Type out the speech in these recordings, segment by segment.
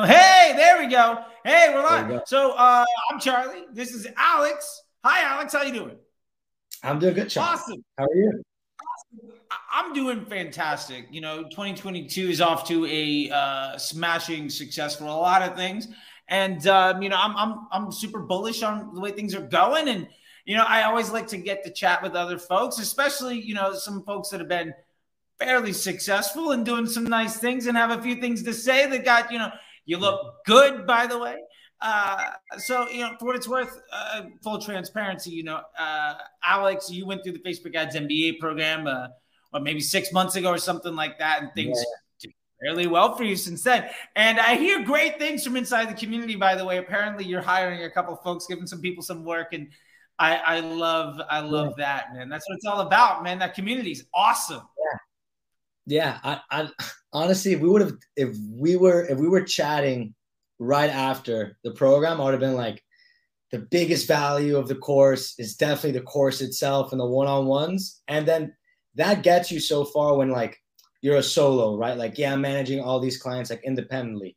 now. Hey, there we go. Hey, we're live. So uh, I'm Charlie. This is Alex. Hi, Alex. How you doing? I'm doing good, Charlie. Awesome. How are you? I'm doing fantastic. You know, 2022 is off to a uh, smashing success for a lot of things, and um, you know, I'm I'm I'm super bullish on the way things are going. And you know, I always like to get to chat with other folks, especially you know some folks that have been fairly successful and doing some nice things and have a few things to say that got you know you look good by the way uh, so you know for what it's worth uh, full transparency you know uh, alex you went through the facebook ads mba program uh, or maybe six months ago or something like that and things yeah. did fairly well for you since then and i hear great things from inside the community by the way apparently you're hiring a couple folks giving some people some work and I, I love I love yeah. that man. That's what it's all about, man. That community is awesome. Yeah yeah, I, I honestly, if we would have, if we were, if we were chatting right after the program, I would have been like, the biggest value of the course is definitely the course itself and the one-on-ones, and then that gets you so far when like you're a solo, right? Like, yeah, I'm managing all these clients like independently,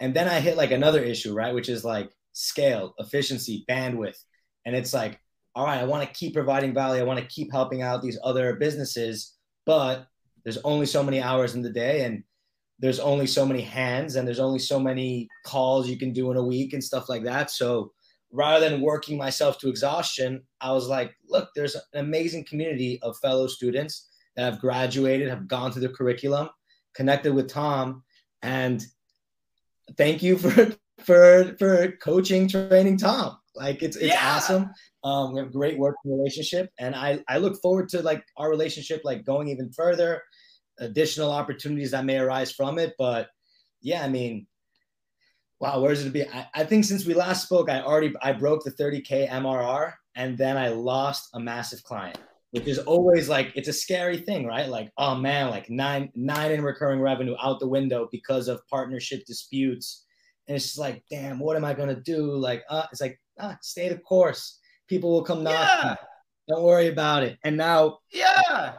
and then I hit like another issue, right, which is like scale, efficiency, bandwidth, and it's like, all right, I want to keep providing value, I want to keep helping out these other businesses, but there's only so many hours in the day and there's only so many hands and there's only so many calls you can do in a week and stuff like that. So rather than working myself to exhaustion, I was like, look, there's an amazing community of fellow students that have graduated, have gone through the curriculum, connected with Tom, and thank you for for for coaching, training Tom. Like it's it's yeah. awesome. Um, we have a great working relationship, and I I look forward to like our relationship like going even further additional opportunities that may arise from it. But yeah, I mean, wow, where's it be? I, I think since we last spoke, I already I broke the 30k MRR, and then I lost a massive client, which is always like it's a scary thing, right? Like, oh man, like nine nine in recurring revenue out the window because of partnership disputes. And it's just like, damn, what am I gonna do? Like, uh, it's like, ah, stay the course. People will come knocking. Yeah. Don't worry about it. And now, yeah,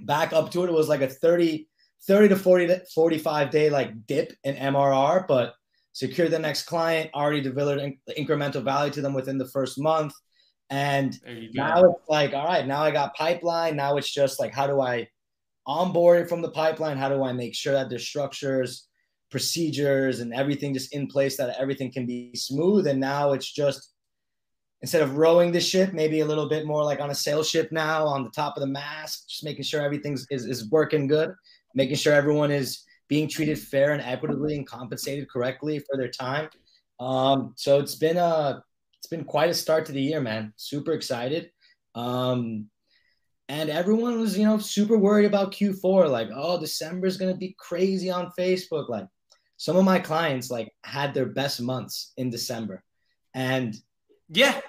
back up to it. It was like a 30, 30 to 40 to 45 day like dip in MRR, but secure the next client, already delivered incremental value to them within the first month. And now it's like, all right, now I got pipeline. Now it's just like, how do I onboard it from the pipeline? How do I make sure that there's structures, procedures, and everything just in place that everything can be smooth? And now it's just instead of rowing the ship, maybe a little bit more like on a sail ship now on the top of the mast, just making sure everything's is, is working good, making sure everyone is being treated fair and equitably and compensated correctly for their time. Um, so it's been a it's been quite a start to the year, man. Super excited. Um, and everyone was, you know, super worried about Q4. Like, oh, December is gonna be crazy on Facebook. Like, some of my clients like had their best months in December, and yeah.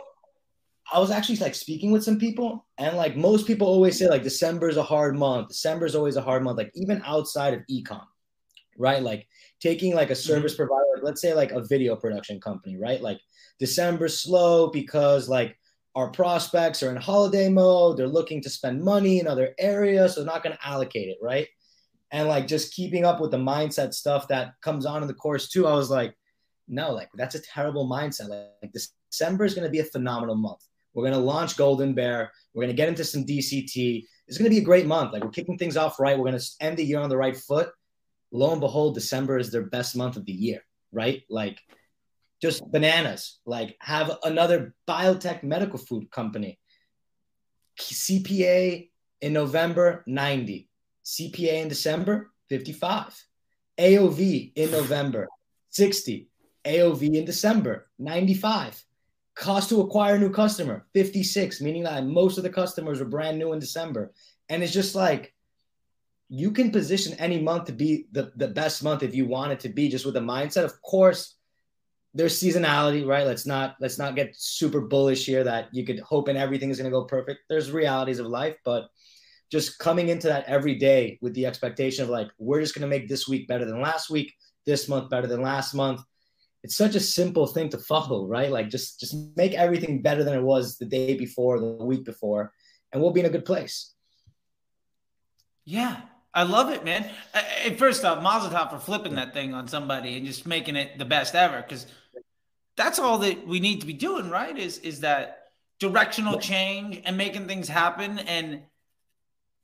I was actually like speaking with some people, and like most people always say, like December is a hard month. December is always a hard month, like even outside of ecom, right? Like taking like a mm-hmm. service mm-hmm. provider, like, let's say like a video production company, right? Like December's slow because like our prospects are in holiday mode, they're looking to spend money in other areas, so they're not going to allocate it, right? And like just keeping up with the mindset stuff that comes on in the course too, I was like, no, like that's a terrible mindset. Like, like December is going to be a phenomenal month. We're going to launch Golden Bear. We're going to get into some DCT. It's going to be a great month. Like we're kicking things off right. We're going to end the year on the right foot. Lo and behold, December is their best month of the year, right? Like just bananas. Like have another biotech medical food company. CPA in November, 90. CPA in December, 55. AOV in November, 60. AOV in December, 95. Cost to acquire a new customer, 56, meaning that most of the customers were brand new in December. And it's just like you can position any month to be the, the best month if you want it to be, just with the mindset. Of course, there's seasonality, right? Let's not let's not get super bullish here that you could hope and everything is gonna go perfect. There's realities of life, but just coming into that every day with the expectation of like, we're just gonna make this week better than last week, this month better than last month it's such a simple thing to follow, right? Like just just make everything better than it was the day before, the week before, and we'll be in a good place. Yeah. I love it, man. Uh, first off, Mazel Tov for flipping that thing on somebody and just making it the best ever. Because that's all that we need to be doing, right? Is is that directional change and making things happen, and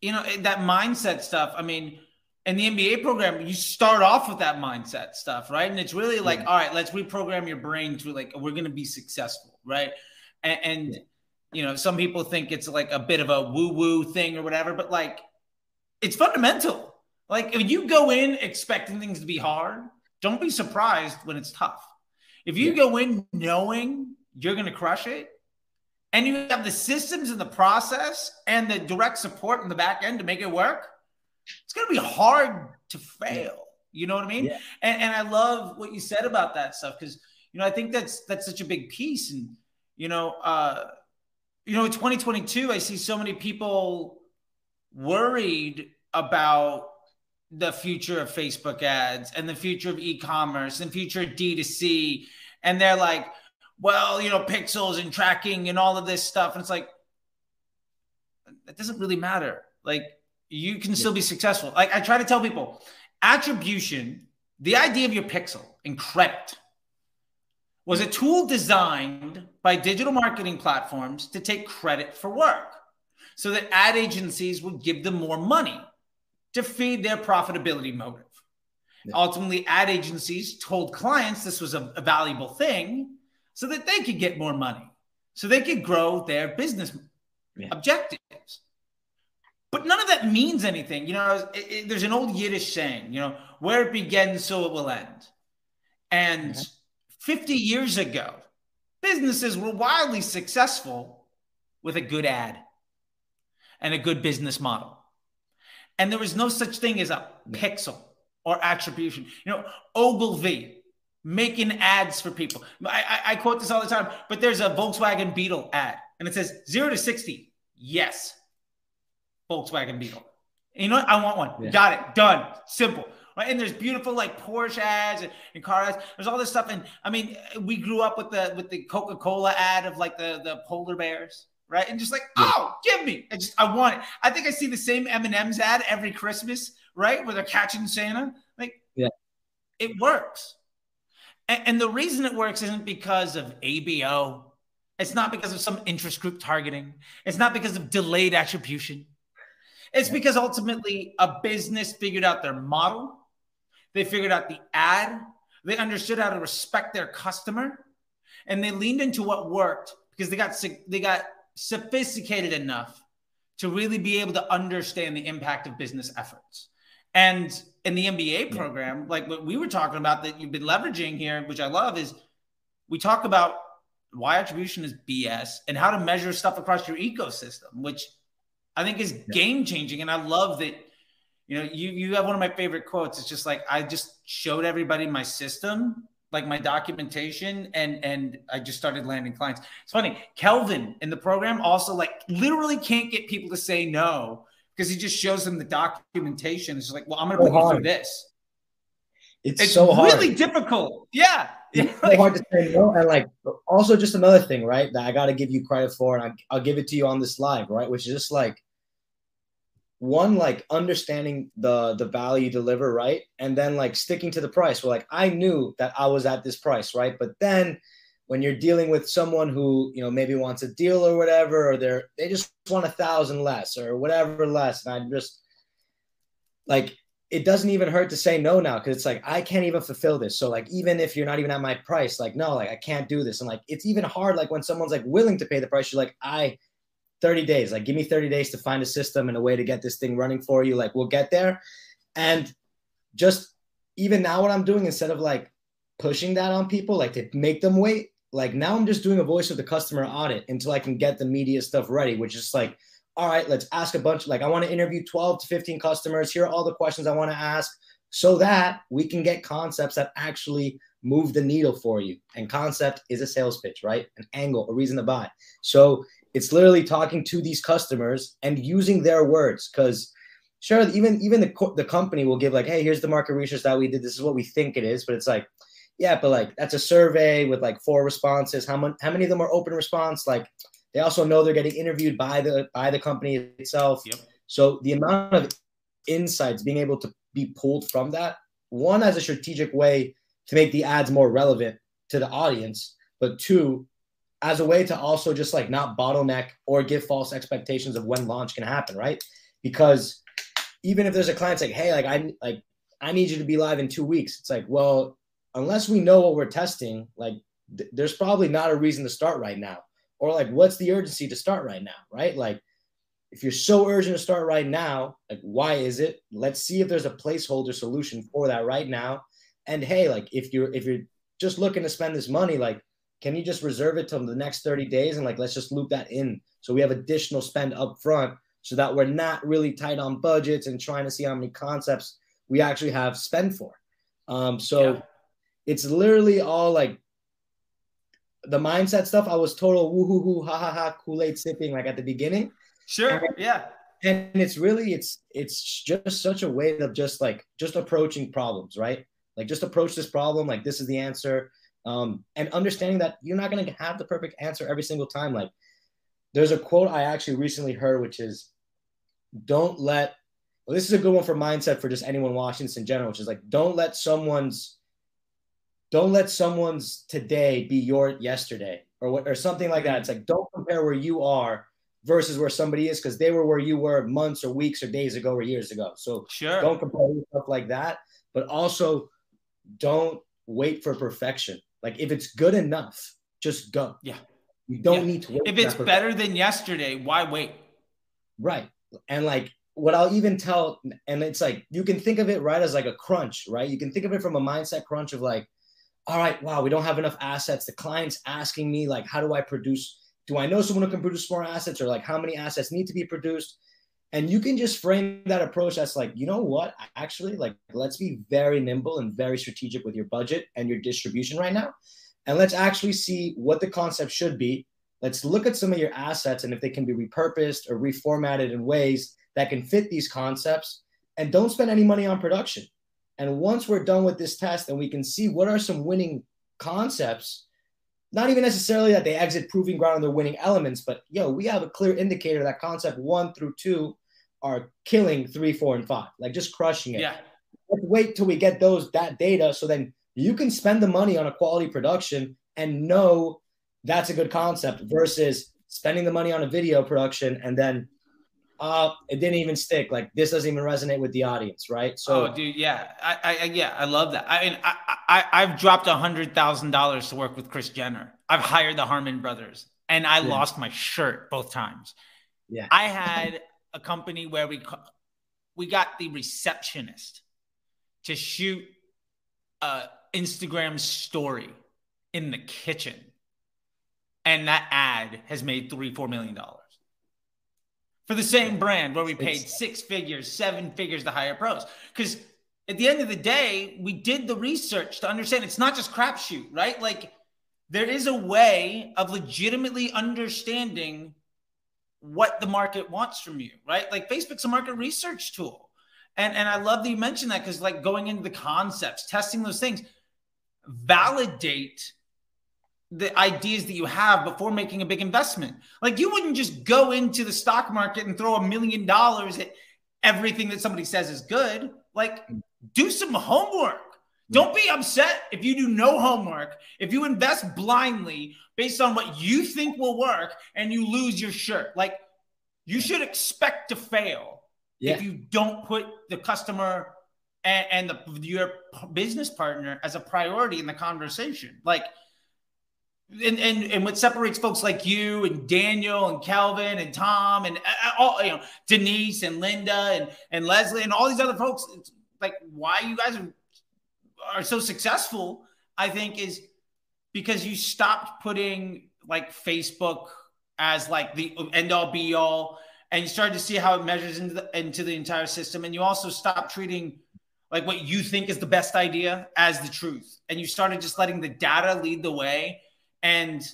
you know eh, that mindset stuff. I mean, in the MBA program, you start off with that mindset stuff, right? And it's really like, yeah. all right, let's reprogram your brain to like we're going to be successful, right? And, and yeah. you know, some people think it's like a bit of a woo woo thing or whatever, but like it's fundamental. Like if you go in expecting things to be hard, don't be surprised when it's tough. If you yeah. go in knowing you're going to crush it, and you have the systems and the process and the direct support in the back end to make it work, it's going to be hard to fail. You know what I mean? Yeah. And, and I love what you said about that stuff because you know I think that's that's such a big piece. And you know, uh, you know, in 2022, I see so many people worried about the future of Facebook ads and the future of e-commerce and future D2C. And they're like, well, you know, pixels and tracking and all of this stuff. And it's like, it doesn't really matter. Like you can still be successful. Like I try to tell people, attribution, the idea of your pixel and credit was a tool designed by digital marketing platforms to take credit for work so that ad agencies would give them more money to feed their profitability motive. Yeah. Ultimately, ad agencies told clients this was a, a, valuable thing so that they could get more money, so they could grow their business yeah. objectives. But none of that means anything. You know, it, it, there's an old Yiddish saying, you know, where it begins, so it will end. And 50 years ago, businesses were wildly successful with a good ad and a good business model. And there was no such thing as a pixel or attribution. You know, Ogilvy making ads for people. I, I, I, quote this all the time, but there's a Volkswagen Beetle ad and it says zero to 60. Yes. Volkswagen Beetle. you know what? I want one. Yeah. Got it. Done. Simple. Right? And there's beautiful like Porsche ads and, and car ads. There's all this stuff. And I mean, we grew up with the with the Coca-Cola ad of like the, the polar bears right? And just like, yeah. oh, give me. I just I want it. I think I see the same M and M's ad every Christmas, right? Where they're catching Santa. Like, yeah, it works. And, and the reason it works isn't because of ABO. It's not because of some interest group targeting. It's not because of delayed attribution. It's because ultimately a business figured out their model. They figured out the ad. They understood how to respect their customer, and they leaned into what worked because they got they got sophisticated enough to really be able to understand the impact of business efforts. And in the MBA program, like what we were talking about that you've been leveraging here, which I love, is we talk about why attribution is BS and how to measure stuff across your ecosystem, which I think is game changing. And I love that, you know, you, you have one of my favorite quotes. It's just like, I just showed everybody my system like my documentation and and I just started landing clients. It's funny. Kelvin in the program also like literally can't get people to say no because he just shows them the documentation. It's like, well, I'm gonna so put hard. you through this. It's, it's so hard. really difficult. Yeah. It's so hard to say no. And like also just another thing, right? That I gotta give you credit for, and I, I'll give it to you on this live, right? Which is just like one like understanding the the value deliver right and then like sticking to the price Well, like i knew that i was at this price right but then when you're dealing with someone who you know maybe wants a deal or whatever or they're they just want a thousand less or whatever less and i'm just like it doesn't even hurt to say no now because it's like i can't even fulfill this so like even if you're not even at my price like no like i can't do this and like it's even hard like when someone's like willing to pay the price you're like i 30 days. Like, give me 30 days to find a system and a way to get this thing running for you. Like, we'll get there. And just even now, what I'm doing, instead of like pushing that on people, like to make them wait, like now I'm just doing a voice of the customer audit until I can get the media stuff ready, which is like, all right, let's ask a bunch. Like, I want to interview 12 to 15 customers. Here are all the questions I want to ask so that we can get concepts that actually move the needle for you. And concept is a sales pitch, right? An angle, a reason to buy. So it's literally talking to these customers and using their words because sure even even the, the company will give like hey here's the market research that we did this is what we think it is but it's like yeah but like that's a survey with like four responses how, much, how many of them are open response like they also know they're getting interviewed by the by the company itself yep. so the amount of insights being able to be pulled from that. One, as a strategic way to make the ads more relevant to the audience, but two, as a way to also just like not bottleneck or give false expectations of when launch can happen, right? Because even if there's a client like, hey, like I like I need you to be live in two weeks, it's like, well, unless we know what we're testing, like th- there's probably not a reason to start right now. Or like, what's the urgency to start right now, right? Like, if you're so urgent to start right now, like, why is it? Let's see if there's a placeholder solution for that right now. And hey, like, if you're if you're just looking to spend this money, like, can you just reserve it till the next 30 days and like let's just loop that in so we have additional spend up front so that we're not really tight on budgets and trying to see how many concepts we actually have spend for. Um, so yeah. It's literally all like the mindset stuff, I was total woohoo hoo ha ha ha Kool Aid sipping like at the beginning. Sure. And, yeah. And it's really it's it's just such a way of just like just approaching problems, right? Like just approach this problem like this is the answer, um, and understanding that you're not going to have the perfect answer every single time. Like there's a quote I actually recently heard, which is, "Don't let." Well, this is a good one for mindset for just anyone watching this in general, which is like, don't let someone's don't let someone's today be your yesterday or what or something like that. It's mm-hmm. like don't compare where you are versus where somebody is because they were where you were months or weeks or days ago or years ago. So sure. don't compare yourself like that, but also don't wait for perfection. Like if it's good enough, just go. Yeah. You don't yeah. need to wait. If it's better than yesterday, why wait? Right. And like what I'll even tell, and it's like you can think of it right as like a crunch, right? You can think of it from a mindset crunch of like, all right, wow, we don't have enough assets. The client's asking me, like, how do I produce? Do I know someone who can produce more assets or like how many assets need to be produced? And you can just frame that approach as like, you know what? Actually, like, let's be very nimble and very strategic with your budget and your distribution right now. And let's actually see what the concept should be. Let's look at some of your assets and if they can be repurposed or reformatted in ways that can fit these concepts. And don't spend any money on production and once we're done with this test and we can see what are some winning concepts, not even necessarily that they exit proving ground on their winning elements, but yo, we have a clear indicator that concept one through two are killing three, four, and five, like just crushing it. Yeah. Let's wait till we get those that data so then you can spend the money on a quality production and know that's a good concept versus spending the money on a video production and then uh, it didn't even stick. Like this doesn't even resonate with the audience, right? So, oh, dude, yeah, I, I, yeah, I love that. I mean, I, I, I've dropped a hundred thousand dollars to work with Kris Jenner. I've hired the Harmon brothers, and I yeah. lost my shirt both times. Yeah, I had a company where we we got the receptionist to shoot a Instagram story in the kitchen, and that ad has made three, four million dollars for the same brand where we paid it's, six figures, seven figures to hire pros. Because at the end of the day, we did the research to understand it's not just crapshoot, right? Like there is a way of legitimately understanding what the market wants from you, right? Like Facebook's a market research tool. And, and I love that you mentioned that because like going into the concepts, testing those things, validate the ideas that you have before making a big investment. Like you wouldn't just go into the stock market and throw a million dollars at everything that somebody says is good. Like mm. do some homework. Don't be upset if you do no homework, if you invest blindly based on what you think will work and you lose your shirt. Like you should expect to fail yeah. if you don't put the customer and, and the, your business partner as a priority in the conversation. Like and, and and what separates folks like you and Daniel and Calvin and Tom and uh, uh, all you know Denise and Linda and and Leslie and all these other folks like why you guys are, are so successful I think is because you stopped putting like Facebook as like the end all be all and you started to see how it measures into the, into the entire system and you also stopped treating like what you think is the best idea as the truth and you started just letting the data lead the way and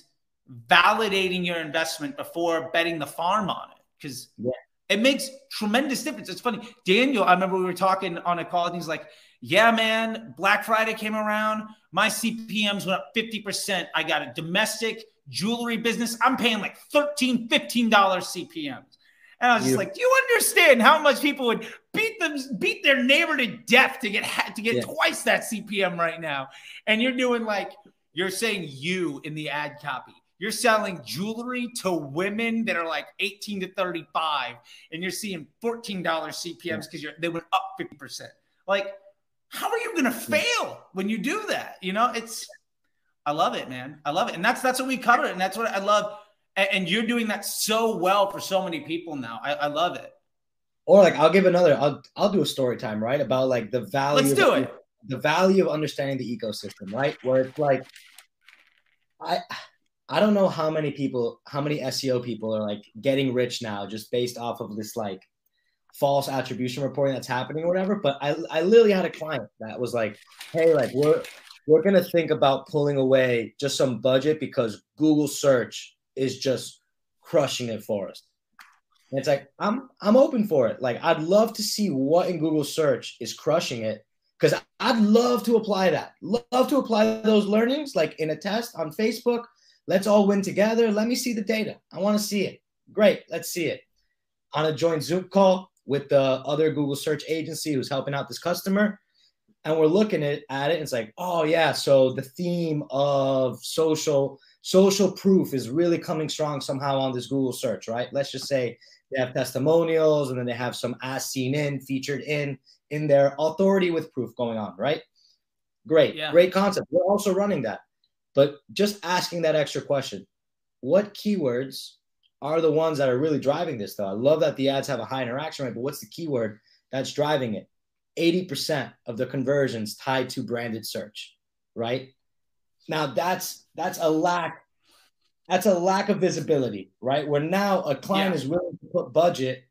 validating your investment before betting the farm on it because yeah. it makes tremendous difference. It's funny, Daniel. I remember we were talking on a call, and he's like, "Yeah, man, Black Friday came around. My CPMS went up fifty percent. I got a domestic jewelry business. I'm paying like 13 15 dollars CPMS." And I was just like, do you understand how much people would beat them, beat their neighbor to death to get to get yeah. twice that CPM right now? And you're doing like you're saying you in the ad copy. You're selling jewelry to women that are like 18 to 35, and you're seeing $14 CPMs because they went up 50%. Like, how are you gonna fail when you do that? You know, it's I love it, man. I love it. And that's that's what we cover, and that's what I love and, and you're doing that so well for so many people now. I, I love it. Or like I'll give another. I'll I'll do a story time right about like the value. Let's do it. The value of understanding the ecosystem, right? Where it's like, I I don't know how many people, how many SEO people are like getting rich now just based off of this like false attribution reporting that's happening or whatever. But I, I literally had a client that was like, hey, like we're we're gonna think about pulling away just some budget because Google search is just crushing it for us. And it's like I'm I'm open for it. Like I'd love to see what in Google search is crushing it because I'd love to apply that. Love to apply those learnings like in a test on Facebook. Let's all win together. Let me see the data. I want to see it. Great, let's see it. On a joint Zoom call with the other Google search agency who's helping out this customer. And we're looking at, at it, and it's like, oh yeah, so the theme of social social proof is really coming strong somehow on this Google search, right? Let's just say they have testimonials and then they have some as seen in, featured in, in their authority with proof going on, right? Great, yeah. great concept. We're also running that. But just asking that extra question what keywords are the ones that are really driving this, though? I love that the ads have a high interaction rate, but what's the keyword that's driving it? 80% of the conversions tied to branded search, right? Now that's that's a lack that's a lack of visibility, right? Where now a client yeah. is willing to put budget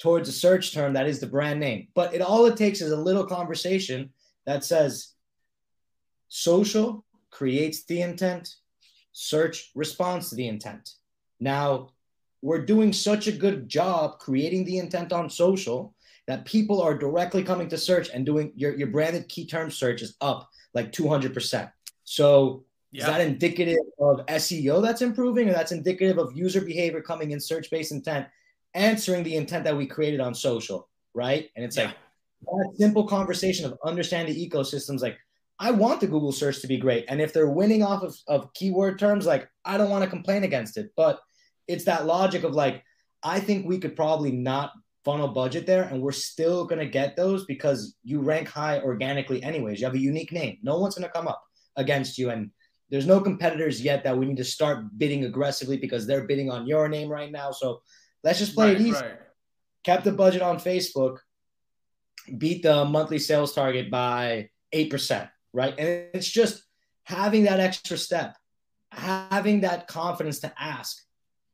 towards a search term that is the brand name. But it all it takes is a little conversation that says social creates the intent, search responds to the intent. Now, we're doing such a good job creating the intent on social that people are directly coming to search and doing your, your branded key term search is up like 200%. So yeah. is that indicative of SEO that's improving, or that's indicative of user behavior coming in search based intent, answering the intent that we created on social, right? And it's yeah. like that simple conversation of understanding the ecosystems. Like, I want the Google search to be great. And if they're winning off of, of keyword terms, like, I don't want to complain against it. But it's that logic of like, I think we could probably not funnel budget there and we're still going to get those because you rank high organically anyways you have a unique name no one's going to come up against you. And there's no competitors yet that we need to start bidding aggressively because they're bidding on your name right now. So let's just play right, it easy. Right. Kept the budget on Facebook, beat the monthly sales target by 8%, right? And it's just having that extra step, having that confidence to ask,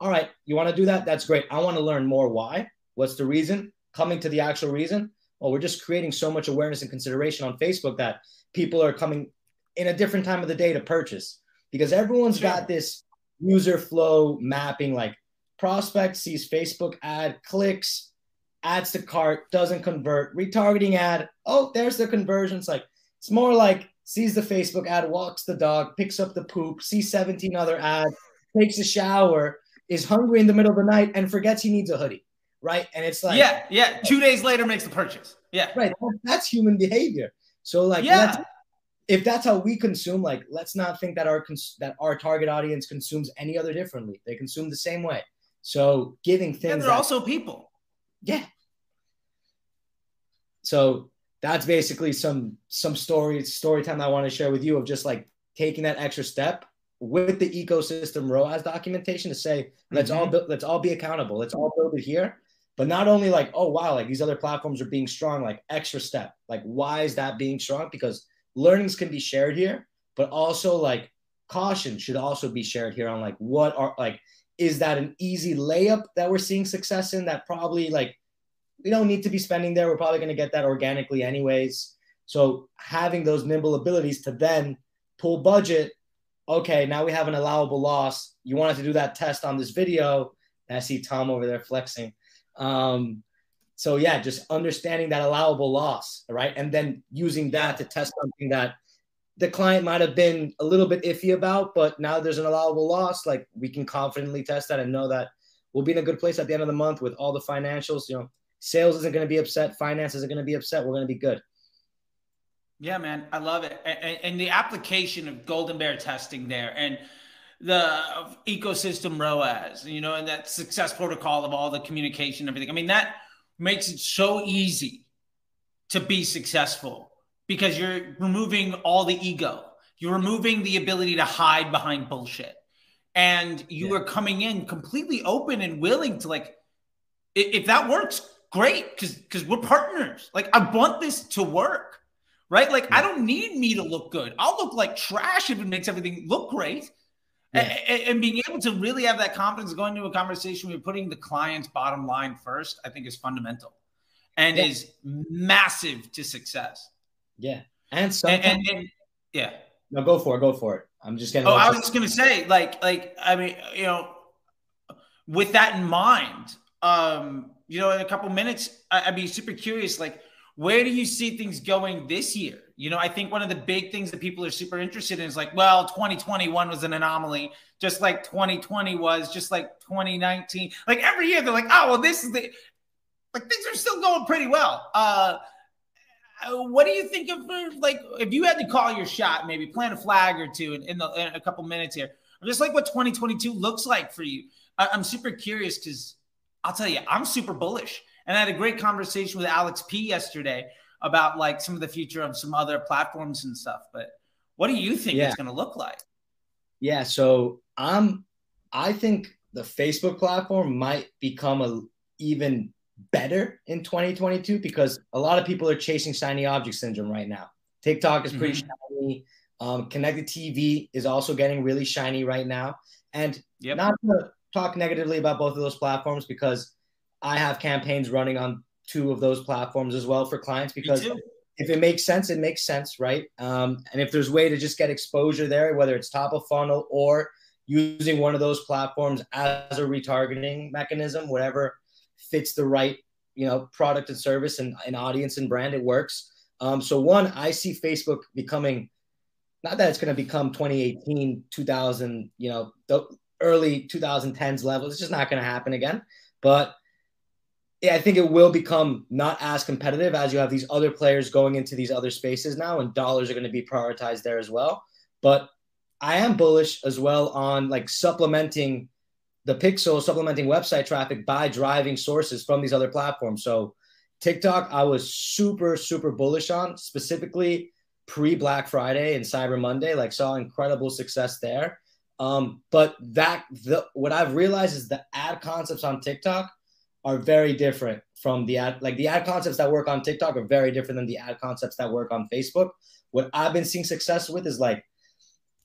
all right, you want to do that? That's great. I want to learn more. Why? What's the reason? Coming to the actual reason. Well, we're just creating so much awareness and consideration on Facebook that people are coming in a different time of the day to purchase because everyone's sure. got this user flow mapping like prospect sees Facebook ad, clicks, adds to cart, doesn't convert, retargeting ad. Oh, there's the conversions. Like it's more like sees the Facebook ad, walks the dog, picks up the poop, sees 17 other ads, takes a shower, is hungry in the middle of the night, and forgets he needs a hoodie. Right. And it's like, yeah, yeah. Two days later makes the purchase. Yeah. Right. That's human behavior. So, like, yeah if that's how we consume, like let's not think that our cons- that our target audience consumes any other differently. They consume the same way. So giving things. And they're that, also people. Yeah. So that's basically some some story story time I want to share with you of just like taking that extra step with the ecosystem ROAS documentation to say let's mm-hmm. all let's all be accountable. Let's all build it here. But not only like oh wow like these other platforms are being strong like extra step like why is that being strong because learnings can be shared here, but also like caution should also be shared here on like what are like is that an easy layup that we're seeing success in that probably like we don't need to be spending there. We're probably going to get that organically anyways. So having those nimble abilities to then pull budget. Okay, now we have an allowable loss. You wanted to do that test on this video. I see Tom over there flexing. Um, so yeah, just understanding that allowable loss, right? And then using that to test something that the client might have been a little bit iffy about, but now there's an allowable loss. Like we can confidently test that and know that we'll be in a good place at the end of the month with all the financials. You know, sales isn't going to be upset, finance isn't going to be upset. We're going to be good. Yeah, man, I love it, and, and the application of Golden Bear testing there, and the ecosystem ROAS, you know, and that success protocol of all the communication, everything. I mean, that makes it so easy to be successful because you're removing all the ego. You're removing the ability to hide behind bullshit. And you yeah. are coming in completely open and willing to like, if that works, great, because because we're partners. Like, I want this to work, right? Like, yeah. I don't need me to look good. I'll look like trash if it makes everything look great. Yeah. And, and, being able to really have that confidence going into a conversation where you're putting the client's bottom line first, I think is fundamental and is massive to success. Yeah. And sometimes, and, and, and, yeah. No, go for it. Go for it. I'm just getting. Oh, I was just gonna say, like, like I mean, you know, with that in mind, um, you know, in a couple minutes, I, would be super curious, like, where do you see things going this year? You know, I think one of the big things that people are super interested in is like, well, 2021 was an anomaly, just like 2020 was, just like 2019. Like every year, they're like, oh, well, this is the like things are still going pretty well. Uh, Uh, what do you think of uh, like if you had to call your shot, maybe plant a flag or two in, in, the, in a couple minutes here, just like what 2022 looks like for you? I, am super curious because I'll tell you, I'm super bullish, and I had a great conversation with Alex P yesterday about like some of the future of some other platforms and stuff. But what do you think yeah. it's going to look like? Yeah, so I'm. I think the Facebook platform might become a even better in 2022 because a lot of people are chasing shiny object syndrome right now. TikTok is pretty mm-hmm. shiny. Um, connected TV is also getting really shiny right now. And yep. not to talk negatively about both of those platforms because I have campaigns running on two of those platforms as well for clients because if it makes sense, it makes sense, right? Um, and if there's a way to just get exposure there, whether it's top of funnel or using one of those platforms as a retargeting mechanism, whatever fits the right you know product and service and, and audience and brand it works um, so one i see facebook becoming not that it's going to become 2018 2000 you know the early 2010s level it's just not going to happen again but yeah, I think it will become not as competitive as you have these other players going into these other spaces now, and dollars are going to be prioritized there as well. But I am bullish as well on like supplementing the pixel supplementing website traffic by driving sources from these other platforms. So TikTok, I was super, super bullish on, specifically pre Black Friday and Cyber Monday, like saw incredible success there. Um, but that the what I've realized is the ad concepts on TikTok are very different from the ad like the ad concepts that work on TikTok are very different than the ad concepts that work on Facebook. What I've been seeing success with is like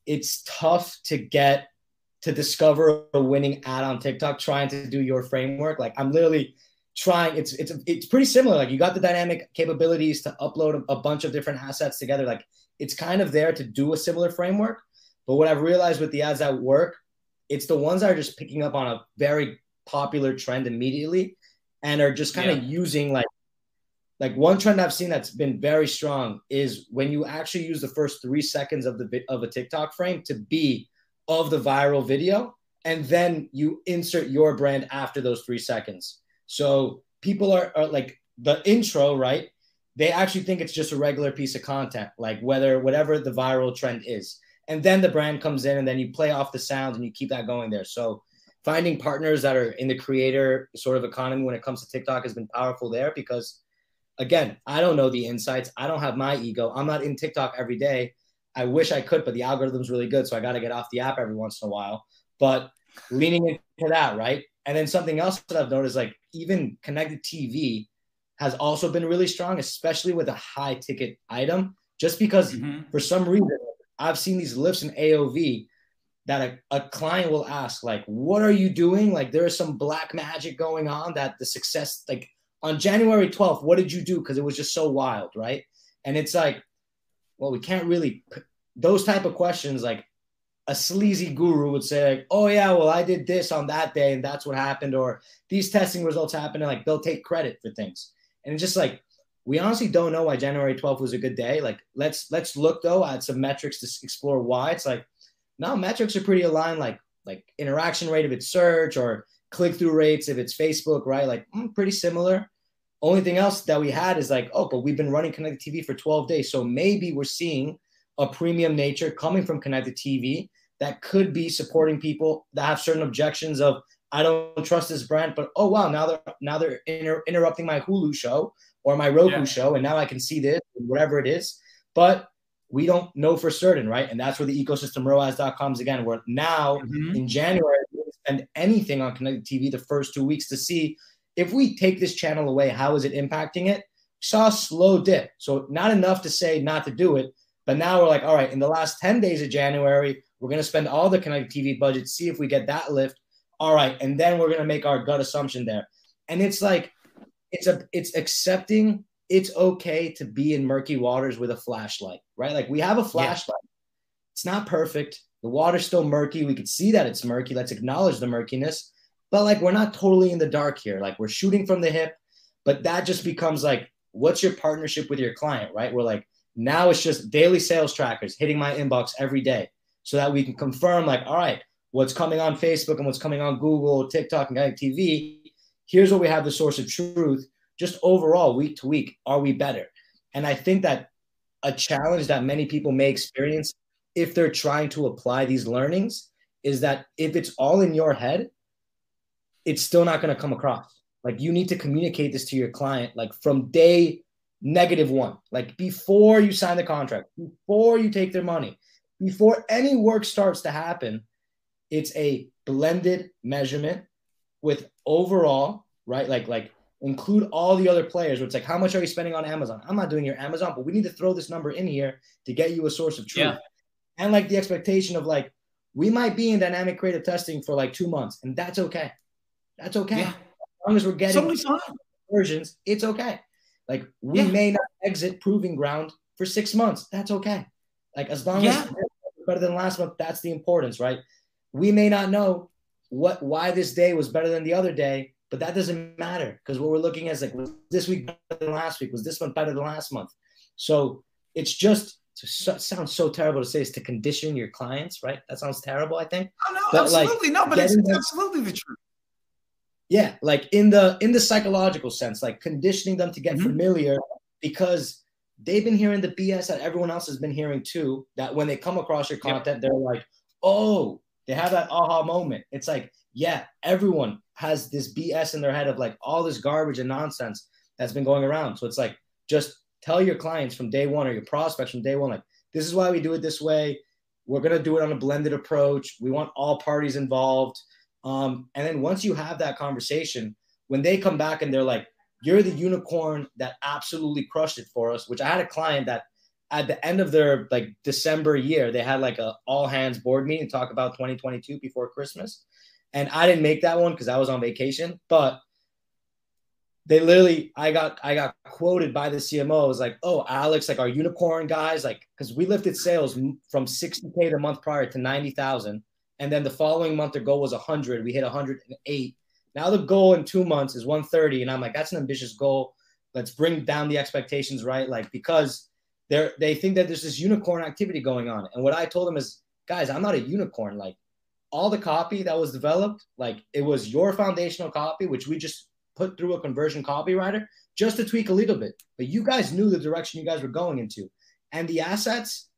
it's tough to get to discover a winning ad on TikTok trying to do your framework. Like I'm literally trying it's it's it's pretty similar like you got the dynamic capabilities to upload a, a, bunch of different assets together like it's kind of there to do a similar framework but what i've realized with the ads that work it's the ones that are just picking up on a very popular trend immediately and are just kind yeah. of using like like one trend i've seen that's been very strong is when you actually use the first three seconds of the of a tiktok frame to be of the viral video and then you insert your brand after those three seconds. So people are, are, like the intro, right? They actually think it's just a regular piece of content, like whether whatever the viral trend is. And then the brand comes in and then you play off the sound and you keep that going there. So finding partners that are in the creator sort of economy when it comes to TikTok has been powerful there because again, I don't know the insights. I don't have my ego. I'm not in TikTok every day. I wish I could, but the algorithm's really good. So I got to get off the app every once in a while. But leaning into that, right? And then something else that I've noticed, like even connected TV has also been really strong, especially with a high ticket item, just because mm-hmm. for some reason I've seen these lifts in AOV that a, a client will ask, like, what are you doing? Like, there is some black magic going on that the success, like on January 12th, what did you do? Because it was just so wild, right? And it's like, well, we can't really those type of questions like a sleazy guru would say like, oh yeah, well I did this on that day and that's what happened, or these testing results happened, and like they'll take credit for things. And it's just like we honestly don't know why January 12th was a good day. Like let's let's look though at some metrics to explore why. It's like now metrics are pretty aligned, like like interaction rate of its search or click through rates, if it's Facebook, right? Like mm, pretty similar. Only thing else that we had is like, oh, but we've been running connected TV for 12 days. So maybe we're seeing a premium nature coming from connected TV that could be supporting people that have certain objections of I don't trust this brand, but oh wow, now they're now they're inter- interrupting my Hulu show or my Roku yeah. show, and now I can see this, whatever it is. But we don't know for certain, right? And that's where the ecosystem ROAS.com is again, where now mm-hmm. in January, spend anything on connected TV the first two weeks to see if we take this channel away, how is it impacting it? Saw a slow dip. So not enough to say not to do it. But now we're like, all right, in the last 10 days of January, we're going to spend all the connected TV budget, see if we get that lift. All right. And then we're going to make our gut assumption there. And it's like, it's a, it's accepting it's okay to be in murky waters with a flashlight, right? Like we have a flashlight. Yeah. It's not perfect. The water's still murky. We could see that it's murky. Let's acknowledge the murkiness but like we're not totally in the dark here. Like we're shooting from the hip, but that just becomes like, what's your partnership with your client, right? We're like, now it's just daily sales trackers hitting my inbox every day so that we can confirm, like, all right, what's coming on Facebook and what's coming on Google, TikTok, and TV. Here's what we have the source of truth. Just overall, week to week, are we better? And I think that a challenge that many people may experience if they're trying to apply these learnings is that if it's all in your head, it's still not going to come across. Like you need to communicate this to your client, like from day negative one, like before you sign the contract, before you take their money, before any work starts to happen. It's a blended measurement with overall, right? Like, like include all the other players. Where it's like, how much are you spending on Amazon? I'm not doing your Amazon, but we need to throw this number in here to get you a source of truth. Yeah. And like the expectation of like, we might be in dynamic creative testing for like two months, and that's okay. That's okay. Yeah. As long as we're getting versions, it's okay. Like we yeah. may not exit proving ground for six months. That's okay. Like as long yeah. as better than last month, that's the importance, right? We may not know what why this day was better than the other day, but that doesn't matter because what we're looking at is like was this week better than last week? Was this month better than last month? So it's just it sounds so terrible to say is to condition your clients, right? That sounds terrible, I think. Oh, no, but absolutely like, no, but it's, it's absolutely the truth yeah like in the in the psychological sense like conditioning them to get mm-hmm. familiar because they've been hearing the bs that everyone else has been hearing too that when they come across your content yep. they're like oh they have that aha moment. It's like yeah everyone has this bs in their head of like all this garbage and nonsense that's been going around. So it's like just tell your clients from day one or your prospects from day one like this is why we do it this way. We're going to do it on a blended approach. We want all parties involved um, and then once you have that conversation, when they come back and they're like, you're the unicorn that absolutely crushed it for us, which I had a client that at the end of their like December year, they had like a all hands board meeting talk about 2022 before Christmas. And I didn't make that one because I was on vacation, but they literally I got I got quoted by the CMO. It was like, oh, Alex, like our unicorn guys, like because we lifted sales from 60k the month prior to 90,000 and then the following month, their goal was 100. We hit 108. Now the goal in two months is 130. And I'm like, that's an ambitious goal. Let's bring down the expectations, right? Like, because they're, they think that there's this unicorn activity going on. And what I told them is, guys, I'm not a unicorn. Like, all the copy that was developed, like, it was your foundational copy, which we just put through a conversion copywriter just to tweak a little bit. But you guys knew the direction you guys were going into. And the assets,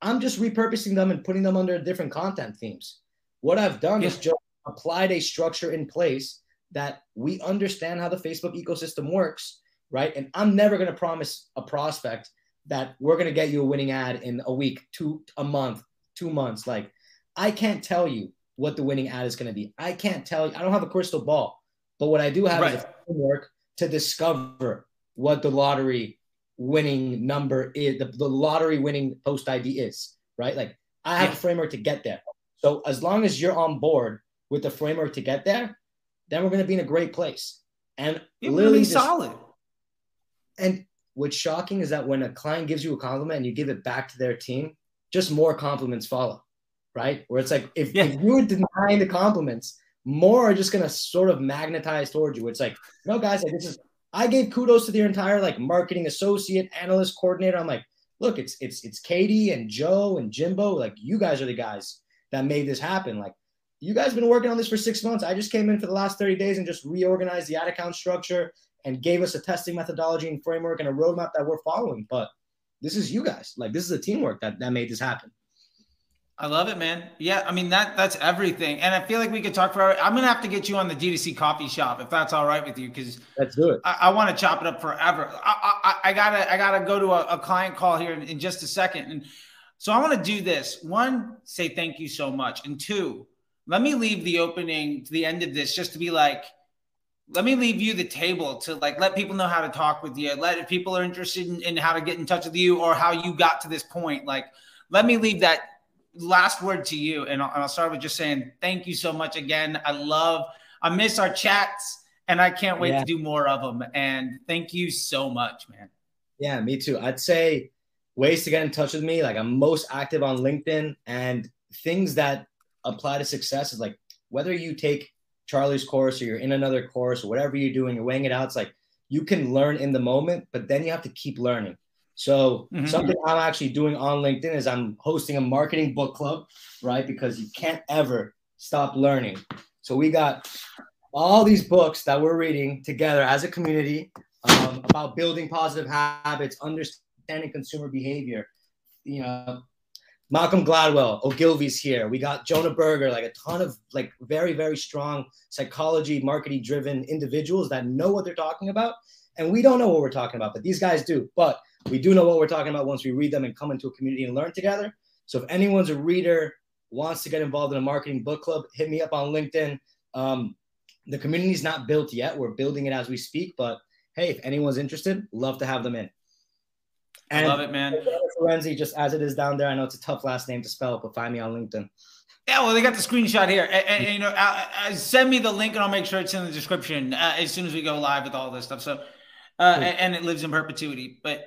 I'm just repurposing them and putting them under different content themes. What I've done yeah. is just applied a structure in place that we understand how the Facebook ecosystem works, right? And I'm never going to promise a prospect that we're going to get you a winning ad in a week, two, a month, two months. Like, I can't tell you what the winning ad is going to be. I can't tell you. I don't have a crystal ball, but what I do have right. is a framework to discover what the lottery winning number is, the, the lottery winning post ID is, right? Like, I have yeah. a framework to get there. So as long as you're on board with the framework to get there, then we're going to be in a great place. And you're literally solid. And what's shocking is that when a client gives you a compliment and you give it back to their team, just more compliments follow, right? Where it's like if, yeah. if you are denying the compliments, more are just going to sort of magnetize towards you. It's like, no, guys, like, this is. I gave kudos to the entire like marketing associate, analyst, coordinator. I'm like, look, it's it's it's Katie and Joe and Jimbo. Like, you guys are the guys that made this happen. Like you guys been working on this for six months. I just came in for the last 30 days and just reorganized the ad account structure and gave us a testing methodology and framework and a roadmap that we're following. But this is you guys. Like this is a teamwork that that made this happen. I love it, man. Yeah, I mean that that's everything, and I feel like we could talk for. I'm gonna have to get you on the D2C coffee shop if that's all right with you, because let's do it. I, I want to chop it up forever. I, I, I, gotta I gotta go to a, a client call here in, in, just a second, and so I want to do this. One, say thank you so much, and two, let me leave the opening to the end of this just to be like, let me leave you the table to like let people know how to talk with you. Let if people are interested in, in how to get in touch with you or how you got to this point, like let me leave that last word to you. And I'll, and I'll start with just saying thank you so much again. I love, I miss our chats and I can't wait yeah. to do more of them. And thank you so much, man. Yeah, me too. I'd say ways to get in touch with me. Like I'm most active on LinkedIn and things that apply to success is like whether you take Charlie's course or you're in another course or whatever you're doing, you're weighing it out. It's like you can learn in the moment, but then you have to keep learning. So mm-hmm. something I'm actually doing on LinkedIn is I'm hosting a marketing book club, right? Because you can't ever stop learning. So we got all these books that we're reading together as a community um, about building positive habits, understanding consumer behavior. You know, Malcolm Gladwell, Ogilvy's here. We got Jonah Berger, like a ton of like very, very strong psychology, marketing driven individuals that know what they're talking about. And we don't know what we're talking about, but these guys do. But we do know what we're talking about once we read them and come into a community and learn together. So if anyone's a reader, wants to get involved in a marketing book club, hit me up on LinkedIn. Um, the community's not built yet. We're building it as we speak. But hey, if anyone's interested, love to have them in. And I love it, man. Florenzi, just as it is down there. I know it's a tough last name to spell, but find me on LinkedIn. Yeah, well, they got the screenshot here, and, and, and you know, uh, uh, send me the link, and I'll make sure it's in the description uh, as soon as we go live with all this stuff. So, uh, and, and it lives in perpetuity. But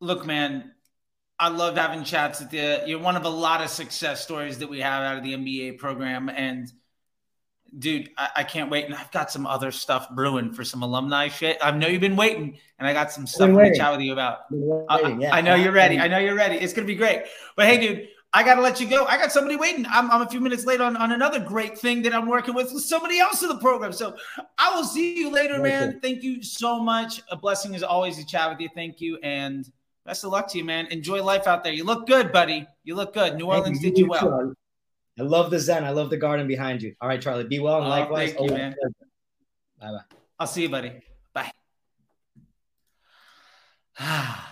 look, man, I love having chats with you. You're one of a lot of success stories that we have out of the MBA program. And dude, I, I, can't wait. And I've got some other stuff brewing for some alumni shit. I know you've been waiting, and I got some stuff to chat with you about. Waiting, yeah. I, I know you're ready. I know you're ready. It's gonna be great. But hey, dude, I gotta let you go. I got somebody waiting. I'm, I'm a few minutes late on, on another great thing that I'm working with with somebody else in the program. So I will see you later, man. Thank you so much. A blessing is always to chat with you. Thank you. And Best of luck to you, man. Enjoy life out there. You look good, buddy. You look good. New Orleans you. did you well. I love the Zen. I love the garden behind you. All right, Charlie. Be well and oh, likewise. Thank you, man. Bye bye. I'll see you, buddy. Bye.